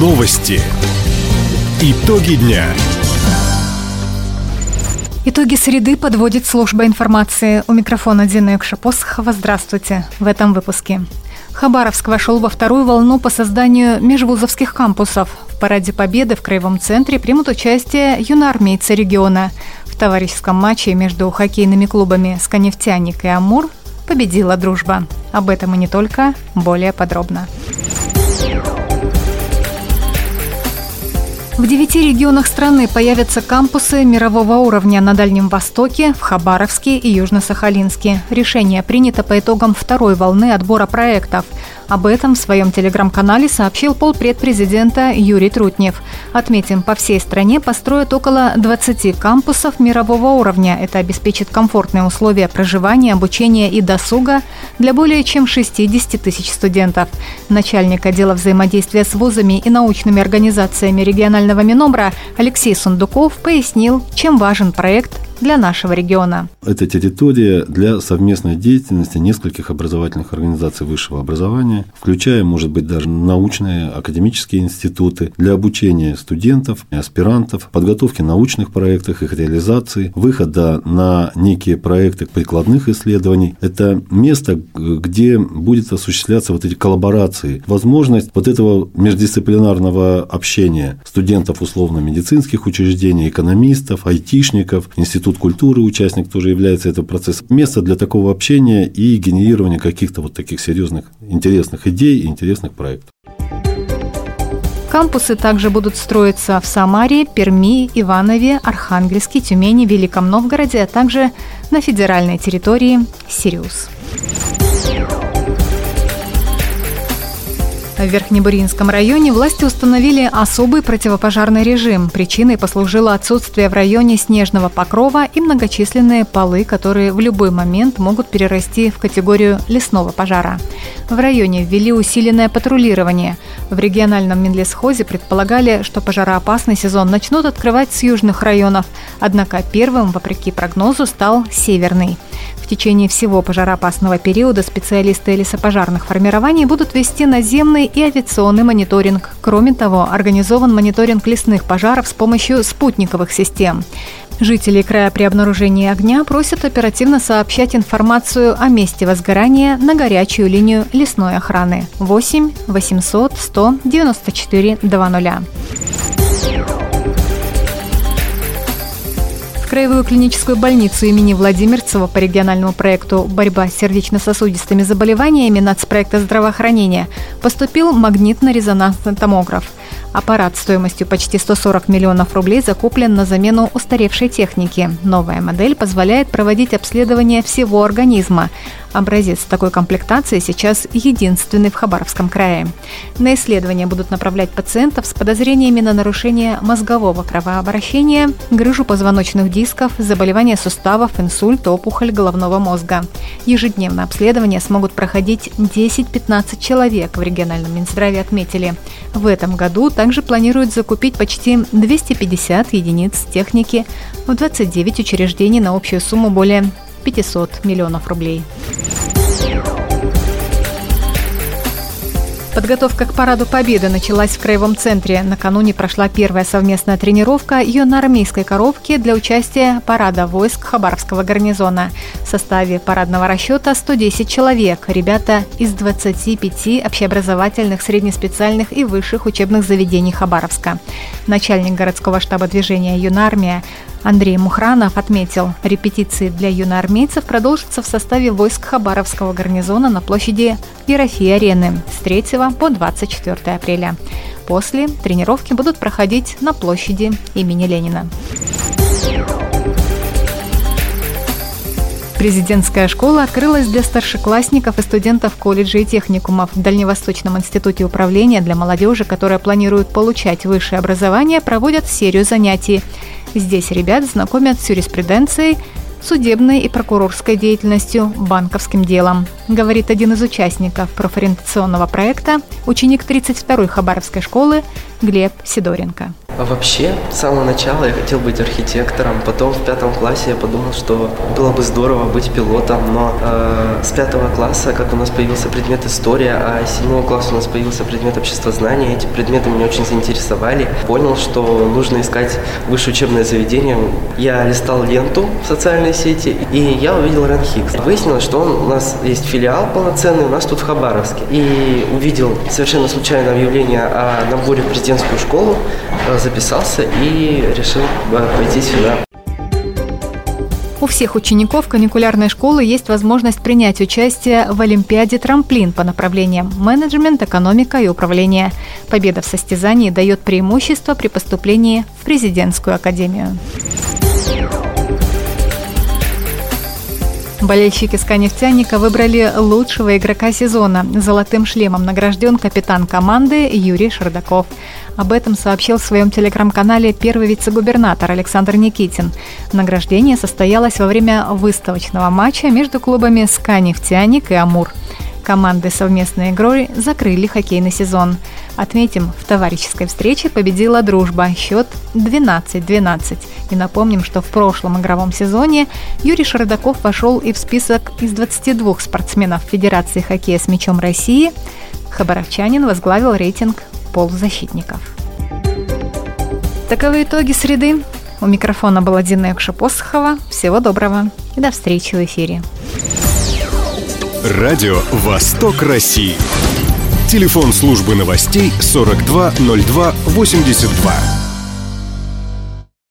Новости. Итоги дня. Итоги среды подводит служба информации. У микрофона Дина Юкшапосхова. Здравствуйте. В этом выпуске. Хабаровск вошел во вторую волну по созданию межвузовских кампусов. В параде Победы в Краевом центре примут участие юноармейцы региона. В товарищеском матче между хоккейными клубами «Сканефтяник» и «Амур» победила дружба. Об этом и не только, более подробно. В девяти регионах страны появятся кампусы мирового уровня на Дальнем Востоке, в Хабаровске и Южно-Сахалинске. Решение принято по итогам второй волны отбора проектов – об этом в своем телеграм-канале сообщил полпред президента Юрий Трутнев. Отметим, по всей стране построят около 20 кампусов мирового уровня. Это обеспечит комфортные условия проживания, обучения и досуга для более чем 60 тысяч студентов. Начальник отдела взаимодействия с вузами и научными организациями регионального Минобра Алексей Сундуков пояснил, чем важен проект для нашего региона. Это территория для совместной деятельности нескольких образовательных организаций высшего образования, включая, может быть, даже научные, академические институты, для обучения студентов, аспирантов, подготовки научных проектов, их реализации, выхода на некие проекты прикладных исследований. Это место, где будет осуществляться вот эти коллаборации, возможность вот этого междисциплинарного общения студентов условно-медицинских учреждений, экономистов, айтишников, институтов Институт культуры участник тоже является этого процесса. Место для такого общения и генерирования каких-то вот таких серьезных, интересных идей и интересных проектов. Кампусы также будут строиться в Самаре, Перми, Иванове, Архангельске, Тюмени, Великом Новгороде, а также на федеральной территории Сириус. В Верхнебуринском районе власти установили особый противопожарный режим. Причиной послужило отсутствие в районе снежного покрова и многочисленные полы, которые в любой момент могут перерасти в категорию лесного пожара. В районе ввели усиленное патрулирование. В региональном Минлесхозе предполагали, что пожароопасный сезон начнут открывать с южных районов, однако первым, вопреки прогнозу, стал северный течение всего пожароопасного периода специалисты лесопожарных формирований будут вести наземный и авиационный мониторинг. Кроме того, организован мониторинг лесных пожаров с помощью спутниковых систем. Жители края при обнаружении огня просят оперативно сообщать информацию о месте возгорания на горячую линию лесной охраны 8 800 194 20. Краевую клиническую больницу имени Владимирцева по региональному проекту «Борьба с сердечно-сосудистыми заболеваниями» нацпроекта здравоохранения поступил магнитно-резонансный томограф. Аппарат стоимостью почти 140 миллионов рублей закуплен на замену устаревшей техники. Новая модель позволяет проводить обследование всего организма, Образец такой комплектации сейчас единственный в Хабаровском крае. На исследования будут направлять пациентов с подозрениями на нарушение мозгового кровообращения, грыжу позвоночных дисков, заболевания суставов, инсульт, опухоль головного мозга. Ежедневно обследования смогут проходить 10-15 человек, в региональном Минздраве отметили. В этом году также планируют закупить почти 250 единиц техники в 29 учреждений на общую сумму более 500 миллионов рублей. Подготовка к параду Победы началась в Краевом центре. Накануне прошла первая совместная тренировка юноармейской коровки для участия парада войск Хабаровского гарнизона. В составе парадного расчета 110 человек. Ребята из 25 общеобразовательных, среднеспециальных и высших учебных заведений Хабаровска. Начальник городского штаба движения «Юнармия» Андрей Мухранов отметил, репетиции для юноармейцев продолжатся в составе войск Хабаровского гарнизона на площади Ерофей-арены с 3 по 24 апреля. После тренировки будут проходить на площади имени Ленина. Президентская школа открылась для старшеклассников и студентов колледжей и техникумов. В Дальневосточном институте управления для молодежи, которая планирует получать высшее образование, проводят серию занятий. Здесь ребят знакомят с юриспруденцией, судебной и прокурорской деятельностью, банковским делом, говорит один из участников профориентационного проекта, ученик 32-й Хабаровской школы Глеб Сидоренко. А вообще, с самого начала я хотел быть архитектором. Потом в пятом классе я подумал, что было бы здорово быть пилотом. Но э, с пятого класса, как у нас появился предмет история, а с седьмого класса у нас появился предмет обществознания, эти предметы меня очень заинтересовали. Понял, что нужно искать высшее учебное заведение. Я листал ленту в социальной сети, и я увидел Рен Хикс. Выяснилось, что он, у нас есть филиал полноценный, у нас тут в Хабаровске. И увидел совершенно случайное объявление о наборе в президентскую школу, э, записался и решил э, пойти сюда. У всех учеников каникулярной школы есть возможность принять участие в Олимпиаде «Трамплин» по направлениям менеджмент, экономика и управление. Победа в состязании дает преимущество при поступлении в президентскую академию. Болельщики «Сканефтяника» выбрали лучшего игрока сезона. Золотым шлемом награжден капитан команды Юрий Шардаков. Об этом сообщил в своем телеграм-канале первый вице-губернатор Александр Никитин. Награждение состоялось во время выставочного матча между клубами «Сканефтяник» и «Амур». Команды совместной игрой закрыли хоккейный сезон. Отметим, в товарищеской встрече победила дружба. Счет 12-12. И напомним, что в прошлом игровом сезоне Юрий Шардаков вошел и в список из 22 спортсменов Федерации хоккея с мячом России. Хабаровчанин возглавил рейтинг полузащитников. Таковы итоги среды. У микрофона была Дина Якша-Посохова. Всего доброго и до встречи в эфире. Радио «Восток России». Телефон службы новостей 420282.